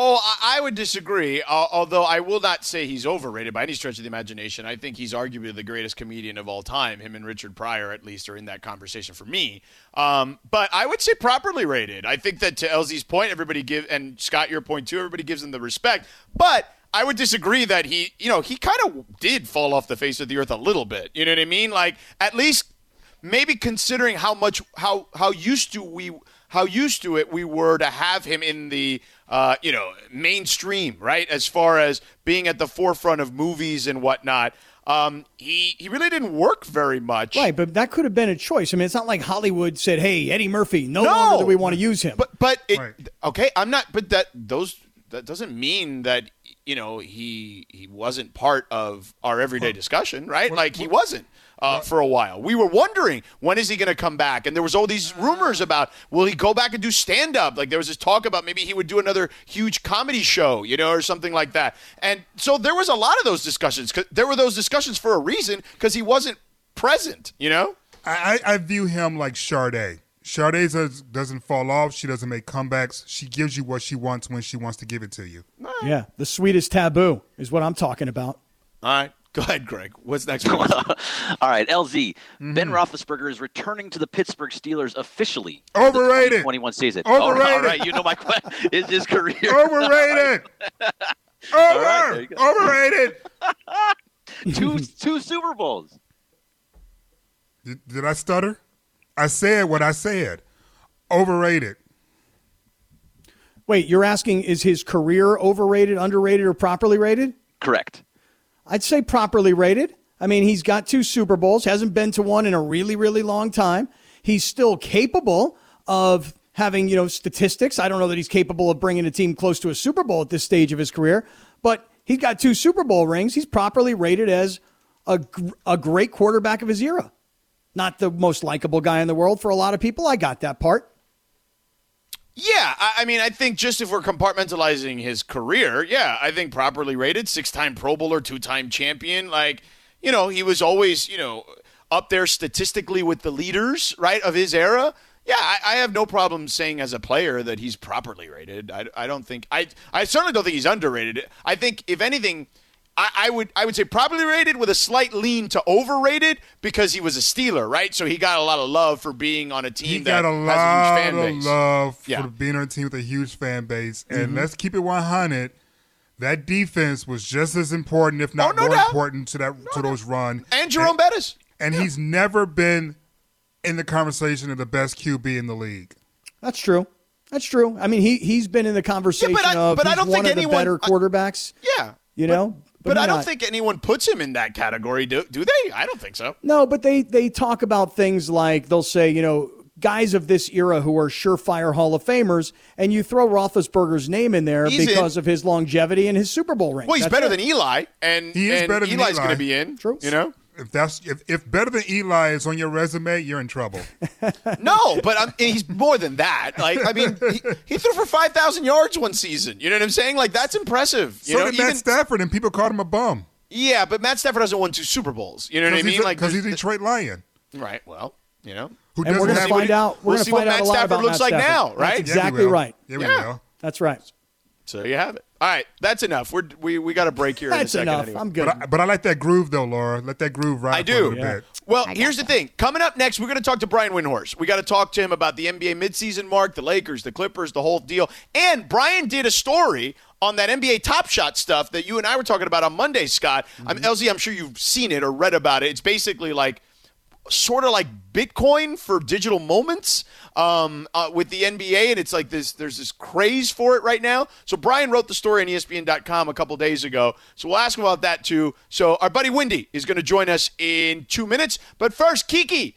A: Oh, I, would disagree. Uh, although I will not say he's overrated by any stretch of the imagination. I think he's arguably the greatest comedian of all time. Him and Richard Pryor, at least, are in that conversation for me. Um, but I would say properly rated. I think that to LZ's point, everybody give, and Scott, your point too, everybody gives him the respect. But I would disagree that he, you know, he kind of did fall off the face of the earth a little bit. You know what I mean? Like at least maybe considering how much how how used to we how used to it we were to have him in the uh, you know mainstream right as far as being at the forefront of movies and whatnot um, he he really didn't work very much
B: Right, but that could have been a choice. I mean, it's not like Hollywood said, "Hey, Eddie Murphy, no,
A: No.
B: longer do we want to use him."
A: But but it, okay, I'm not. But that those that doesn't mean that you know he he wasn't part of our everyday discussion, right? like he wasn't. Uh, for a while, we were wondering when is he going to come back, and there was all these rumors about will he go back and do stand up? Like there was this talk about maybe he would do another huge comedy show, you know, or something like that. And so there was a lot of those discussions. 'cause There were those discussions for a reason because he wasn't present, you know.
C: I, I I view him like Sade. Sade doesn't fall off. She doesn't make comebacks. She gives you what she wants when she wants to give it to you.
B: yeah, the sweetest taboo is what I'm talking about.
A: All right, go ahead, Greg. What's next?
L: All right, LZ.
C: Mm-hmm.
L: Ben Roethlisberger is returning to the Pittsburgh Steelers officially.
C: Overrated.
L: 21 season.
C: Overrated.
L: All right, you know my question. Is his career
C: Overrated.
L: All right,
C: Over.
L: there you go.
C: Overrated.
L: two two Super Bowls.
C: Did, did I stutter? I said what I said. Overrated.
B: Wait, you're asking is his career overrated, underrated, or properly rated?
L: Correct.
B: I'd say properly rated. I mean, he's got two Super Bowls, hasn't been to one in a really, really long time. He's still capable of having, you know, statistics. I don't know that he's capable of bringing a team close to a Super Bowl at this stage of his career, but he's got two Super Bowl rings. He's properly rated as a, a great quarterback of his era. Not the most likable guy in the world for a lot of people. I got that part.
A: Yeah, I, I mean, I think just if we're compartmentalizing his career, yeah, I think properly rated, six-time Pro Bowler, two-time champion. Like, you know, he was always, you know, up there statistically with the leaders, right, of his era. Yeah, I, I have no problem saying as a player that he's properly rated. I, I don't think I I certainly don't think he's underrated. I think if anything, I, I would I would say probably rated with a slight lean to overrated because he was a Steeler, right? So he got a lot of love for being on a team
C: He
A: that
C: got a
A: has a
C: lot
A: huge fan
C: of
A: base.
C: love
A: Yeah.
C: for being on a team with a huge fan base. And
A: Mhm.
C: let's keep it 100. That defense was just as important, if not
A: Oh, no
C: more
A: doubt.
C: important, to that to those run.
A: And Jerome Bettis.
C: And he's never been in the conversation of the best QB in the league.
B: That's true. That's true. I mean, he he's been in the conversation
A: I-
B: of
A: but I don't
B: one
A: think
B: of the
A: anyone-
B: better
A: I-
B: quarterbacks.
A: Yeah,
B: you know.
A: But, I don't
B: not.
A: think anyone puts him in that category, do, do they? I don't think so.
B: No, but they they talk about things like they'll say, you know, guys of this era who are surefire Hall of Famers, and you throw Roethlisberger's name in there
A: He's
B: because
A: in.
B: of his longevity and his Super Bowl ring.
A: Well, he's
B: That's
A: better
B: it.
A: than Eli, and,
C: He is
A: and
C: better than
A: Eli's
C: Eli.
A: going to be in. True. You know?
C: If that's if, if better than Eli is on your resume, you're in trouble.
A: No, but I'm, he's more than that. Like, I mean, he, he threw for 5,000 yards one season. You know what I'm saying? Like, that's impressive. You
C: so
A: know,
C: did
A: even,
C: Matt Stafford, and people called him a bum.
A: yeah, but Matt Stafford hasn't won two Super Bowls. You know what I
C: Because
A: mean?
C: he's a-
A: like,
C: 'cause he's a Detroit Lion.
A: Right. Well, you know.
C: Who
B: and we're going to find out. We're
A: We'll
B: going
A: see
B: to
A: what
B: find out
A: Matt
B: a lot
A: Stafford
B: about
A: looks
B: Matt
A: like
B: Stafford.
A: now, right?
B: That's exactly
C: will.
B: right.
C: Yeah, we
A: Yeah.
C: will.
B: That's right.
A: So you have it. All right, that's enough. We're, we we got a break here in a
B: That's
A: second.
B: enough.
A: anyway.
B: I'm good.
C: But I, but I like that groove though, Laura. Let that groove ride
A: I
C: for a
A: do.
C: little bit.
A: Well, here's the thing. Coming up next, we're going to talk to Brian Windhorst. We got to talk to him about the NBA midseason mark, the Lakers, the Clippers, the whole deal. And Brian did a story on that NBA Top Shot stuff that you and I were talking about on Monday, Scott. I'm,
B: Mm-hmm.
A: LZ, I'm sure you've seen it or read about it. It's basically like sort of like Bitcoin for digital moments um, uh, with the NBA, and it's like this. There's this craze for it right now. So Brian wrote the story on ESPN.com a couple days ago. So we'll ask him about that too. So our buddy Windy is going to join us in two minutes. But first, Kiki.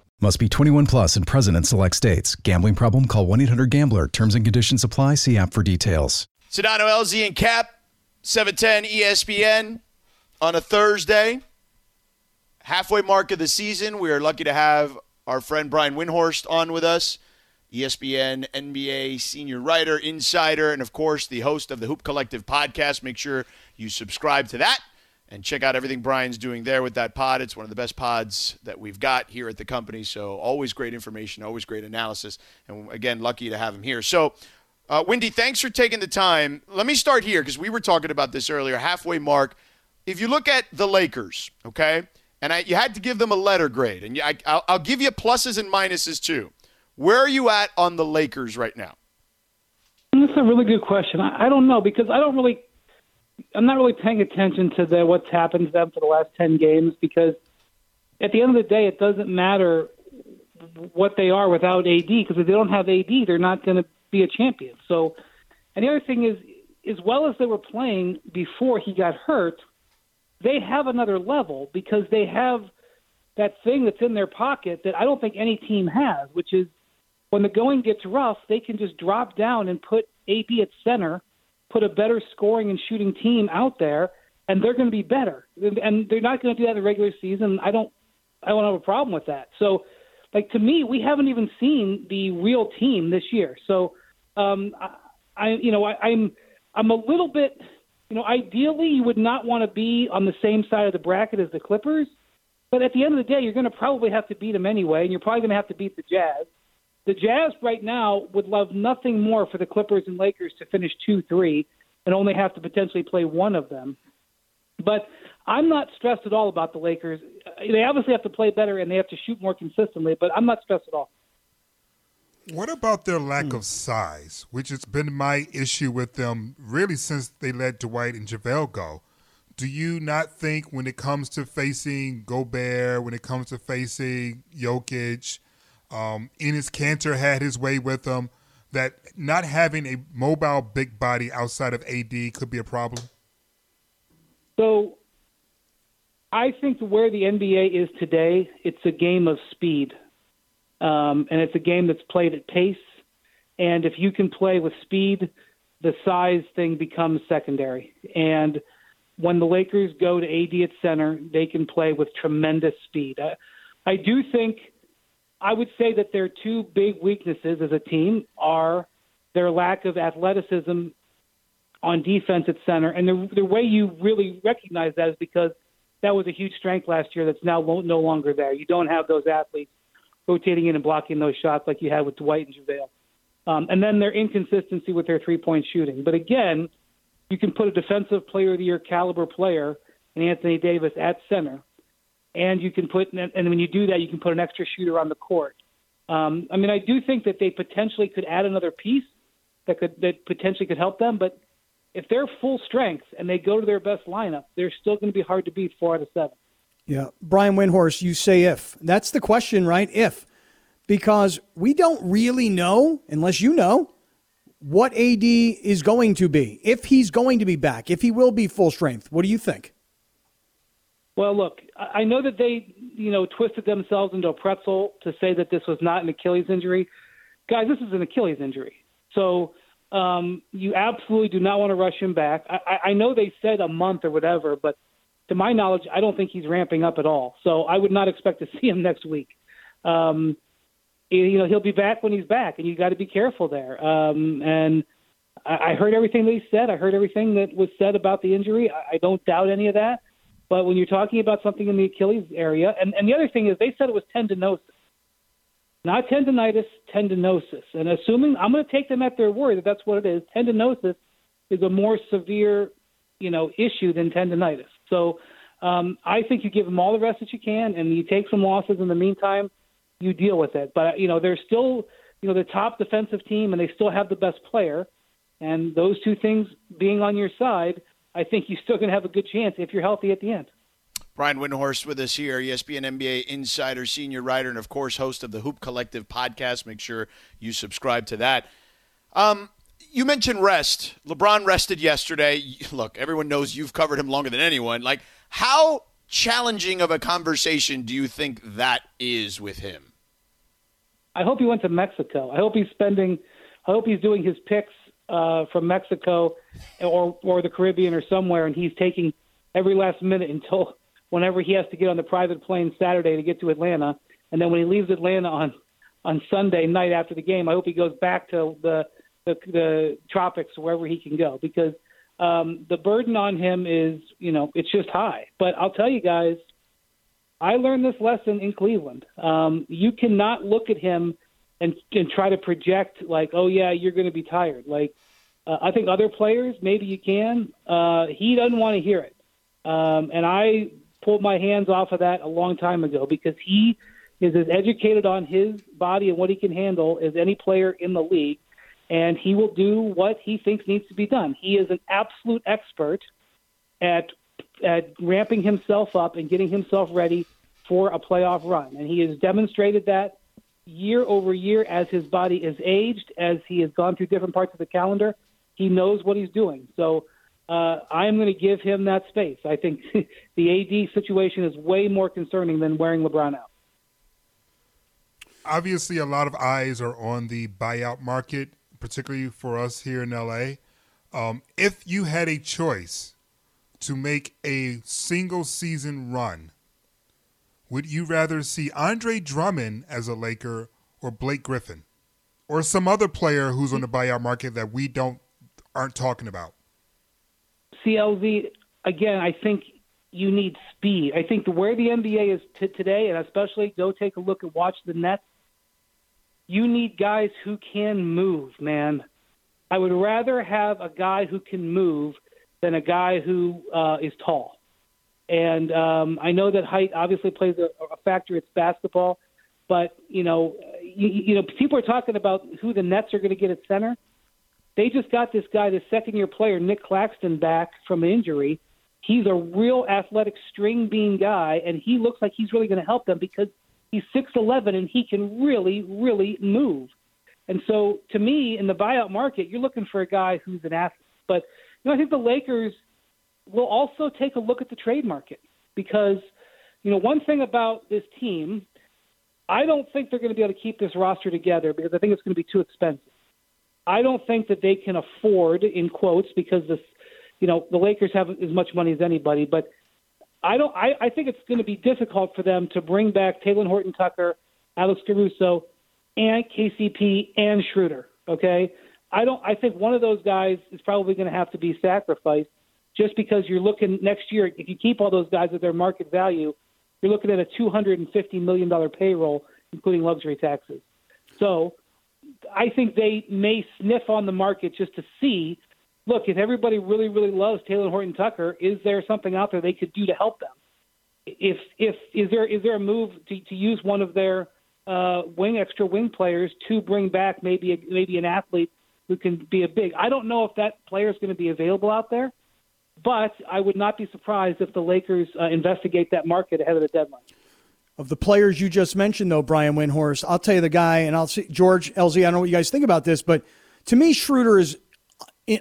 E: Must be 21 plus and present in select states. Gambling problem? Call 1 800 Gambler. Terms and conditions apply. See app for details.
A: Sedano, LZ, and Cap, 710 ESPN on a Thursday. Halfway mark of the season. We are lucky to have our friend Brian Windhorst on with us. ESPN NBA senior writer, insider, and of course the host of the Hoop Collective podcast. Make sure you subscribe to that and check out everything Brian's doing there with that pod. It's one of the best pods that we've got here at the company. So always great information, always great analysis, and again, lucky to have him here. So, uh, Windy, thanks for taking the time. Let me start here because we were talking about this earlier. Halfway mark. If you look at the Lakers, okay, and I, you had to give them a letter grade, and I, I'll, I'll give you pluses and minuses too. Where are you at on the Lakers right now?
F: That's a really good question. I, I don't know because I don't really, I'm not really paying attention to the, what's happened to them for the last ten games because at the end of the day, it doesn't matter what they are without AD because if they don't have AD, they're not going to be a champion. So, and the other thing is, as well as they were playing before he got hurt, they have another level because they have that thing that's in their pocket that I don't think any team has, which is when the going gets rough, they can just drop down and put AD at center, put a better scoring and shooting team out there, and they're going to be better. And they're not going to do that in the regular season. I don't, I don't have a problem with that. So, like to me, we haven't even seen the real team this year. So, um, I, I you know, I, I'm, I'm a little bit, you know, ideally you would not want to be on the same side of the bracket as the Clippers, but at the end of the day, you're going to probably have to beat them anyway, and you're probably going to have to beat the Jazz. The Jazz right now would love nothing more for the Clippers and Lakers to finish 2 3 and only have to potentially play one of them. But I'm not stressed at all about the Lakers. They obviously have to play better and they have to shoot more consistently, but I'm not stressed at all.
C: What about their lack hmm. of size, which has been my issue with them really since they let Dwight and JaVale go? Do you not think when it comes to facing Gobert, when it comes to facing Jokic, um, Enes Kanter had his way with them, that not having a mobile big body outside of AD could be a problem?
F: So I think where the NBA is today, it's a game of speed. Um, and it's a game that's played at pace. And if you can play with speed, the size thing becomes secondary. And when the Lakers go to AD at center, they can play with tremendous speed. I, I do think I would say that their two big weaknesses as a team are their lack of athleticism on defense at center. And the, the way you really recognize that is because that was a huge strength last year that's now no longer there. You don't have those athletes rotating in and blocking those shots like you had with Dwight and JaVale. Um, and then their inconsistency with their three point shooting. But again, you can put a defensive player of the year caliber player in Anthony Davis at center. And you can put, and when you do that, you can put an extra shooter on the court. Um, I mean, I do think that they potentially could add another piece that could that potentially could help them. But if they're full strength and they go to their best lineup, they're still going to be hard to beat four out of seven.
B: Yeah. Brian Windhorst, you say if. That's the question, right? If. Because we don't really know, unless you know, what AD is going to be. If he's going to be back, if he will be full strength. What do you think?
F: Well, look, I know that they, you know, twisted themselves into a pretzel to say that this was not an Achilles injury. Guys, this is an Achilles injury. So um, you absolutely do not want to rush him back. I, I know they said a month or whatever, but to my knowledge, I don't think he's ramping up at all. So I would not expect to see him next week. Um, you know, he'll be back when he's back, and you got to be careful there. Um, and I, I heard everything that he said. I heard everything that was said about the injury. I, I don't doubt any of that. But when you're talking about something in the Achilles area, and, and the other thing is they said it was tendinosis, not tendonitis, tendinosis. And assuming I'm going to take them at their word that that's what it is, tendinosis is a more severe, you know, issue than tendonitis. So um, I think you give them all the rest that you can, and you take some losses in the meantime. You deal with it. But you know they're still you know the top defensive team, and they still have the best player. And those two things being on your side, I think you're still going to have a good chance if you're healthy at the end.
A: Brian Windhorst with us here, ESPN NBA insider, senior writer, and of course host of the Hoop Collective podcast. Make sure you subscribe to that. Um, you mentioned rest. LeBron rested yesterday. Look, everyone knows you've covered him longer than anyone. Like, how challenging of a conversation do you think that is with him?
F: I hope he went to Mexico. I hope he's spending. I hope he's doing his picks uh, from Mexico or or the Caribbean or somewhere, and he's taking every last minute until whenever he has to get on the private plane Saturday to get to Atlanta, and then when he leaves Atlanta on on Sunday night after the game, I hope he goes back to the the, the tropics, wherever he can go, because um, the burden on him is, you know, it's just high. But I'll tell you guys, I learned this lesson in Cleveland. Um, you cannot look at him and, and try to project like, oh yeah, you're going to be tired. Like, uh, I think other players maybe you can. Uh, he doesn't want to hear it, um, and I pulled my hands off of that a long time ago because he is as educated on his body and what he can handle as any player in the league and he will do what he thinks needs to be done. He is an absolute expert at at ramping himself up and getting himself ready for a playoff run, and he has demonstrated that year over year as his body is aged, as he has gone through different parts of the calendar. He knows what he's doing. So uh, I am going to give him that space. I think the AD situation is way more concerning than wearing LeBron out.
C: Obviously, a lot of eyes are on the buyout market particularly for us here in LA, um, if you had a choice to make a single season run, would you rather see Andre Drummond as a Laker or Blake Griffin, or some other player who's on the buyout market that we don't aren't talking about?
F: CLV again. I think you need speed. I think the, where the NBA is t- today, and especially go take a look and watch the Nets you need guys who can move, man. I would rather have a guy who can move than a guy who uh, is tall. And um, I know that height obviously plays a, a factor. It's basketball, but you know, you, you know, people are talking about who the Nets are going to get at center. They just got this guy, the second-year player, Nick Claxton, back from an injury. He's a real athletic string bean guy, and he looks like he's really going to help them because he's 6'11 and he can really, really move. And so, to me, in the buyout market, you're looking for a guy who's an athlete. But you know, I think the Lakers will also take a look at the trade market because you know one thing about this team, I don't think they're going to be able to keep this roster together because I think it's going to be too expensive. I don't think that they can afford, in quotes, because this, you know, the Lakers have as much money as anybody, but I don't. I, I think it's going to be difficult for them to bring back Talen Horton-Tucker, Alex Caruso, and KCP and Schroder. Okay, I don't. I think one of those guys is probably going to have to be sacrificed, just because you're looking next year. If you keep all those guys at their market value, you're looking at a 250 million dollar payroll, including luxury taxes. So, I think they may sniff on the market just to see. Look, if everybody really, really loves Talen Horton-Tucker, is there something out there they could do to help them? If if is there is there a move to, to use one of their uh, wing extra wing players to bring back maybe a, maybe an athlete who can be a big. I don't know if that player is going to be available out there, but I would not be surprised if the Lakers uh, investigate that market ahead of the deadline.
B: Of the players you just mentioned, though, Brian Windhorst, I'll tell you the guy, and I'll see George LZ. I don't know what you guys think about this, but to me, Schroder is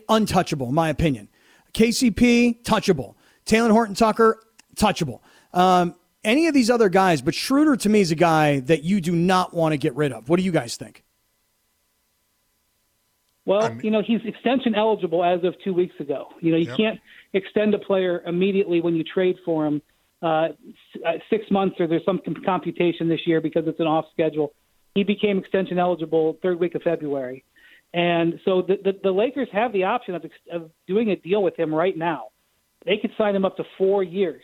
B: untouchable, in my opinion. KCP, touchable. Talen Horton-Tucker, touchable. Um, any of these other guys, but Schroder to me is a guy that you do not want to get rid of. What do you guys think?
F: Well, you know, he's extension eligible as of two weeks ago. You know, you
C: Yep.
F: can't extend a player immediately when you trade for him uh, uh, six months or there's some computation this year because it's an off schedule. He became extension eligible third week of February. And so the, the, the Lakers have the option of, of doing a deal with him right now. They could sign him up to four years.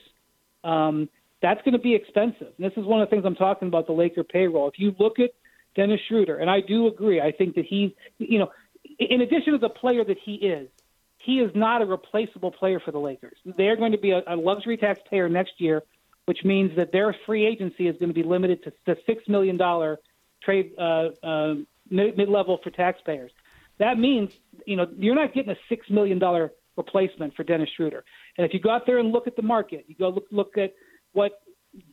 F: Um, that's going to be expensive. And this is one of the things I'm talking about the Laker payroll. If you look at Dennis Schroder, and I do agree, I think that he's, you know, in addition to the player that he is, he is not a replaceable player for the Lakers. They're going to be a, a luxury taxpayer next year, which means that their free agency is going to be limited to the six million dollar trade uh, uh, mid level for taxpayers. That means you know you're not getting a six million dollar replacement for Dennis Schroder. And if you go out there and look at the market, you go look look at what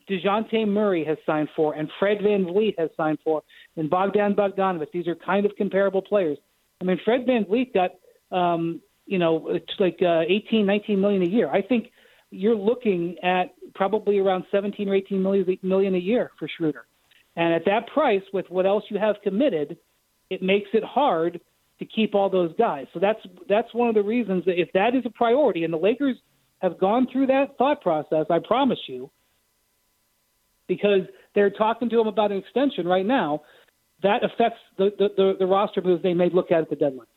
F: Dejounte Murray has signed for, and Fred VanVleet has signed for, and Bogdan Bogdanovic. These are kind of comparable players. I mean, Fred VanVleet got, um, you know, it's like uh, 18, 19 million a year. I think you're looking at probably around 17 or 18 million, million a year for Schroder. And at that price, with what else you have committed, it makes it hard to keep all those guys. So that's that's one of the reasons that if that is a priority, and the Lakers have gone through that thought process, I promise you, because they're talking to him about an extension right now. That affects the, the, the, the roster moves they may look at at the deadline.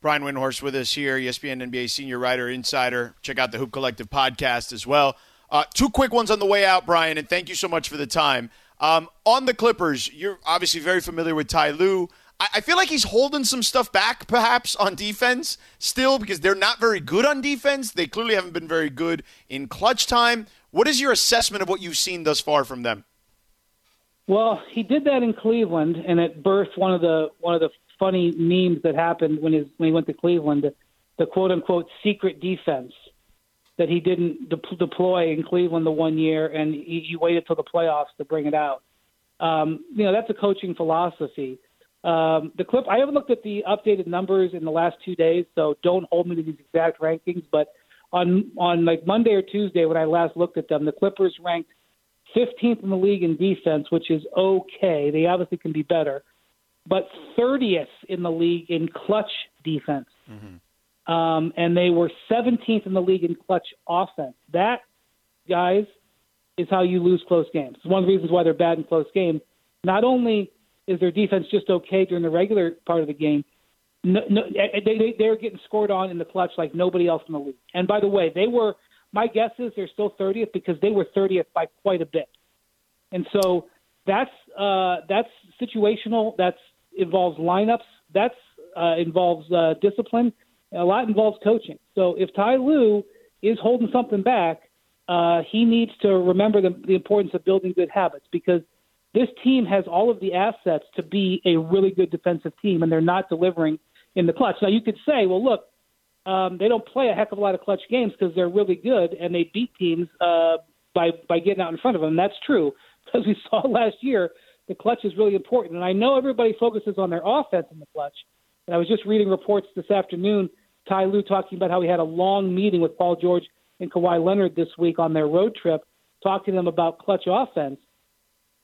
A: Brian Windhorst with us here, ESPN NBA senior writer, insider. Check out the Hoop Collective podcast as well. Uh, two quick ones on the way out, Brian, and thank you so much for the time. Um, on the Clippers, you're obviously very familiar with Ty Lue. I, I feel like he's holding some stuff back, perhaps, on defense still because they're not very good on defense. They clearly haven't been very good in clutch time. What is your assessment of what you've seen thus far from them?
F: Well, he did that in Cleveland, and it birthed one of the one of the funny memes that happened when his when he went to Cleveland, the, the quote unquote secret defense that he didn't de- deploy in Cleveland the one year, and he, he waited till the playoffs to bring it out. Um, you know, that's a coaching philosophy. Um, the clip I haven't looked at the updated numbers in the last two days, so don't hold me to these exact rankings. But on on like Monday or Tuesday when I last looked at them, the Clippers ranked 15th in the league in defense, which is okay. They obviously can be better, but 30th in the league in clutch defense. Mm-hmm. Um, and they were 17th in the league in clutch offense. That, guys, is how you lose close games. It's one of the reasons why they're bad in close games. Not only is their defense just okay during the regular part of the game, no, no, eh, eh, they, they, they're getting scored on in the clutch like nobody else in the league. And by the way, they were, my guess is they're still 30th because they were 30th by quite a bit. And so that's uh, that's situational. That's involves lineups. That's uh, involves uh, discipline. A lot involves coaching. So if Ty Lue is holding something back, uh, he needs to remember the, the importance of building good habits because this team has all of the assets to be a really good defensive team, and they're not delivering in the clutch. Now you could say, well, look, um, they don't play a heck of a lot of clutch games because they're really good and they beat teams uh, by by getting out in front of them. That's true because we saw last year the clutch is really important. And I know everybody focuses on their offense in the clutch. And I was just reading reports this afternoon, Ty Lue talking about how he had a long meeting with Paul George and Kawhi Leonard this week on their road trip, talking to them about clutch offense.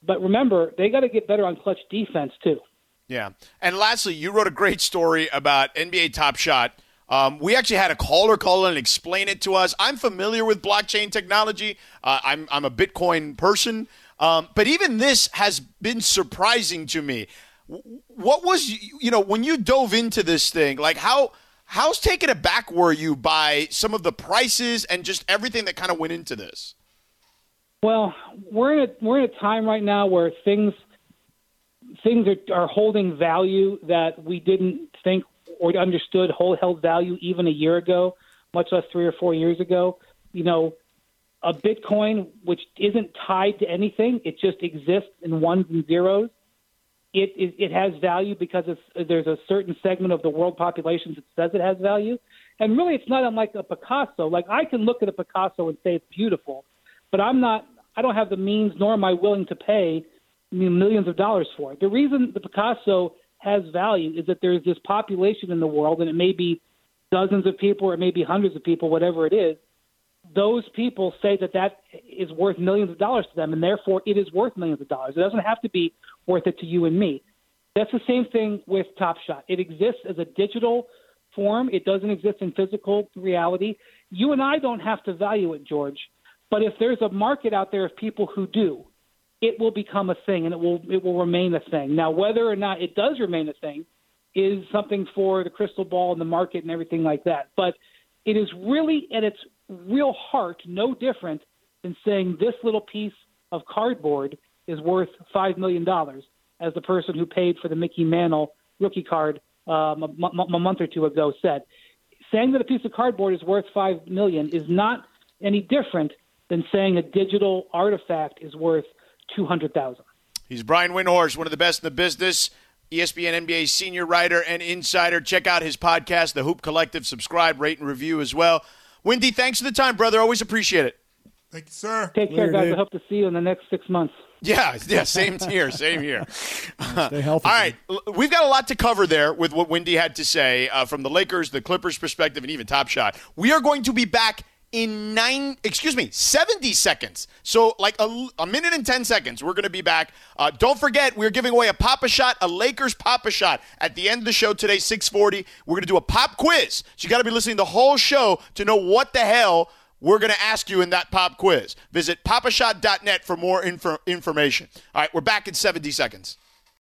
F: But remember, they got to get better on clutch defense too.
A: Yeah. And lastly, you wrote a great story about NBA Top Shot. Um, we actually had a caller call in and explain it to us. I'm familiar with blockchain technology. Uh, I'm, I'm a Bitcoin person. Um, but even this has been surprising to me. What was, you know, when you dove into this thing, like how how's taken aback were you by some of the prices and just everything that kind of went into this?
F: Well, we're in a we're in a time right now where things things are, are holding value that we didn't think or understood whole held value even a year ago, much less three or four years ago. You know, a Bitcoin which isn't tied to anything, it just exists in ones and zeros. It it, it has value because there's a certain segment of the world population that says it has value, and really it's not unlike a Picasso. Like I can look at a Picasso and say it's beautiful, but I'm not. I don't have the means, nor am I willing to pay millions of dollars for it. The reason the Picasso has value is that there's this population in the world, and it may be dozens of people or it may be hundreds of people, whatever it is. Those people say that that is worth millions of dollars to them, and therefore it is worth millions of dollars. It doesn't have to be worth it to you and me. That's the same thing with Top Shot. It exists as a digital form. It doesn't exist in physical reality. You and I don't have to value it, George. But if there's a market out there of people who do, it will become a thing and it will it will remain a thing. Now, whether or not it does remain a thing is something for the crystal ball and the market and everything like that. But it is really at its real heart no different than saying this little piece of cardboard is worth five million dollars, as the person who paid for the Mickey Mantle rookie card um, a, m- a month or two ago said. Saying that a piece of cardboard is worth five million is not any different than saying a digital artifact is worth 200,000.
A: He's Brian Windhorst, one of the best in the business. ESPN NBA senior writer and insider. Check out his podcast, The Hoop Collective. Subscribe, rate, and review as well. Windy, thanks for the time, brother. Always appreciate it.
C: Thank you, sir.
F: Take care, guys. I hope to see you in the next six months.
A: Yeah, yeah, same here, same here.
B: Stay healthy.
A: All right, we've got a lot to cover there with what Windy had to say uh, from the Lakers, the Clippers perspective, and even Top Shot. We are going to be back in nine, excuse me, 70 seconds. So, like a, a minute and 10 seconds, we're going to be back. Uh, don't forget, we're giving away a Pop-A-Shot, a Lakers Pop-A-Shot at the end of the show today, 640. We're going to do a pop quiz. So, you got to be listening the whole show to know what the hell we're going to ask you in that pop quiz. Visit popashot.net for more info- information. All right, we're back in 70 seconds.